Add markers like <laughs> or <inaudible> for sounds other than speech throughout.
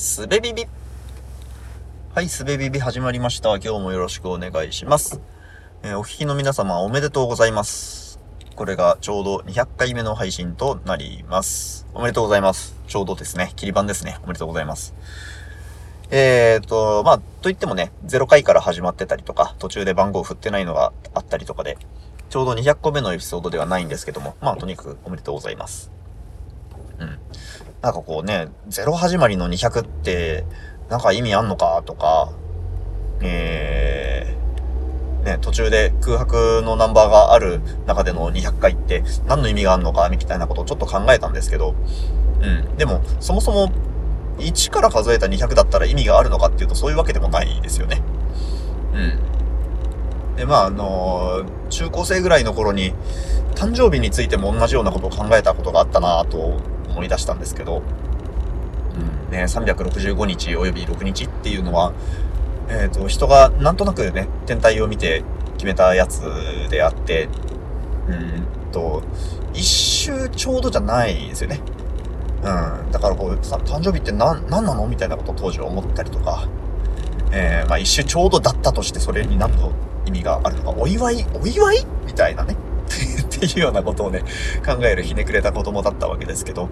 すべビビ。はい、すべビビ始まりました。今日もよろしくお願いします。えー、お聞きの皆様おめでとうございます。これがちょうど200回目の配信となります。おめでとうございます。ちょうどですね、切り板ですね。おめでとうございます。えーと、まあ、といってもね、0回から始まってたりとか、途中で番号振ってないのがあったりとかで、ちょうど200個目のエピソードではないんですけども、まあ、とにかくおめでとうございます。うん。なんかこうね、0始まりの200って、なんか意味あんのかとか、えー、ね、途中で空白のナンバーがある中での200回って何の意味があんのかみたいなことをちょっと考えたんですけど、うん。でも、そもそも1から数えた200だったら意味があるのかっていうとそういうわけでもないですよね。うん。で、まあ、あのー、中高生ぐらいの頃に誕生日についても同じようなことを考えたことがあったなと思い出したんですけど、うん、ね、365日および6日っていうのは、えっ、ー、と、人がなんとなくね、天体を見て決めたやつであって、うんと、一周ちょうどじゃないですよね。うん。だからこう、誕生日って何、何なのみたいなことを当時は思ったりとか、えー、まあ一周ちょうどだったとしてそれに何の意味があるのか、お祝いお祝い？みたいなね。っていうようなことをね、考えるひねくれた子供だったわけですけど、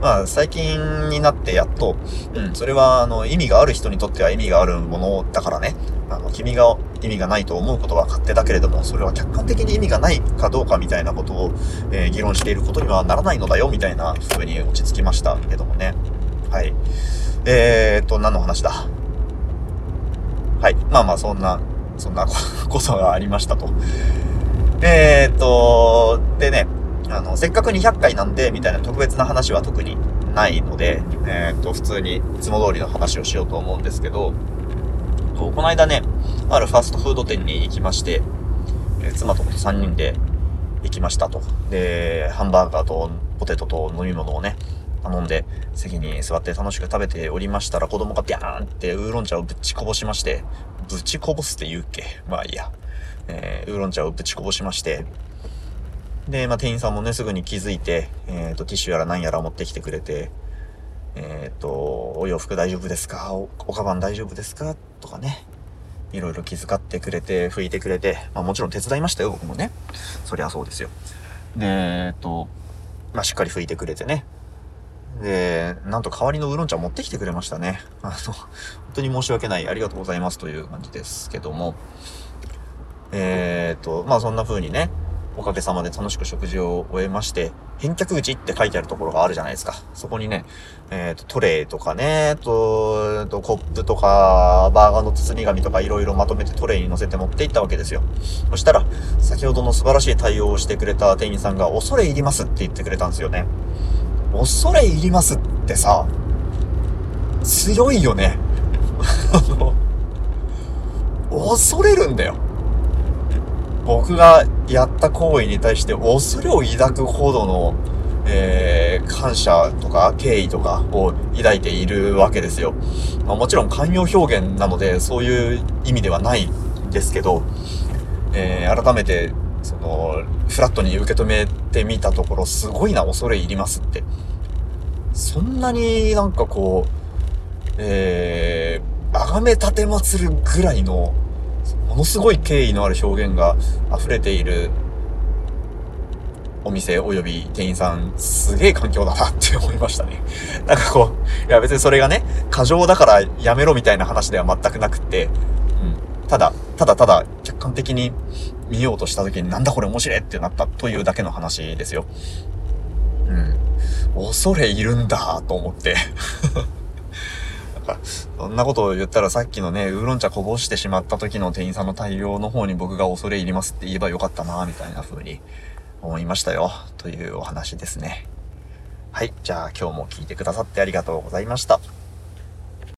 まあ、最近になってやっと、うん、それは、あの、意味がある人にとっては意味があるものだからね、あの、君が意味がないと思うことは勝手だけれども、それは客観的に意味がないかどうかみたいなことを、えー、議論していることにはならないのだよ、みたいな風に落ち着きましたけどもね。はい。えーと、何の話だ？はい。まあまあ、そんな、そんなこ <laughs> とがありましたと。えー、っと、でね、あの、せっかく200回なんで、みたいな特別な話は特にないので、えー、っと、普通にいつも通りの話をしようと思うんですけど、この間ね、あるファストフード店に行きまして、えー、妻と3人で行きましたと。で、ハンバーガーとポテトと飲み物をね、頼んで、席に座って楽しく食べておりましたら、子供がビャーンってウーロン茶をぶちこぼしまして、ぶちこぼすって言うっけ？まあいいや。えー、ウーロン茶をぶちこぼしまして、で、まあ、店員さんもね、すぐに気づいて、えっ、ー、と、ティッシュやら何やら持ってきてくれて、えっ、ー、と、お洋服大丈夫ですか？お、おカバン大丈夫ですか？とかね。いろいろ気遣ってくれて、拭いてくれて、まあもちろん手伝いましたよ、僕もね。そりゃそうですよ。で、えっと、まあしっかり拭いてくれてね。で、なんと代わりのウーロン茶持ってきてくれましたね。あの、本当に申し訳ない。ありがとうございますという感じですけども。えー、っと、まあそんな風にね、おかげさまで楽しく食事を終えまして、返却口って書いてあるところがあるじゃないですか。そこにね、えっ、と、トレイとかね、と、と、コップとか、バーガーの包み紙とかいろいろまとめてトレイに乗せて持っていったわけですよ。そしたら、先ほどの素晴らしい対応をしてくれた店員さんが、恐れ入りますって言ってくれたんですよね。恐れ入りますってさ、強いよね。<laughs> あの、恐れるんだよ。僕がやった行為に対して恐れを抱くほどの、えー、感謝とか敬意とかを抱いているわけですよ。まあ、もちろん寛容表現なのでそういう意味ではないんですけど、えー、改めてそのフラットに受け止めてみたところすごいな恐れ入りますって。そんなになんかこう、えー、あがめ立てまつるぐらいのものすごい敬意のある表現が溢れているお店及び店員さん、すげえ環境だなって思いましたね。<laughs> なんかこう、いや別にそれがね、過剰だからやめろみたいな話では全くなくって、うん。ただ、ただただ客観的に見ようとした時になんだこれ面白いってなったというだけの話ですよ。うん。恐れいるんだと思ってか、そんなことを言ったらさっきのね、ウーロン茶こぼしてしまった時の店員さんの対応の方に僕が恐れ入りますって言えばよかったな、みたいな風に思いましたよ。というお話ですね。はい。じゃあ今日も聞いてくださってありがとうございました。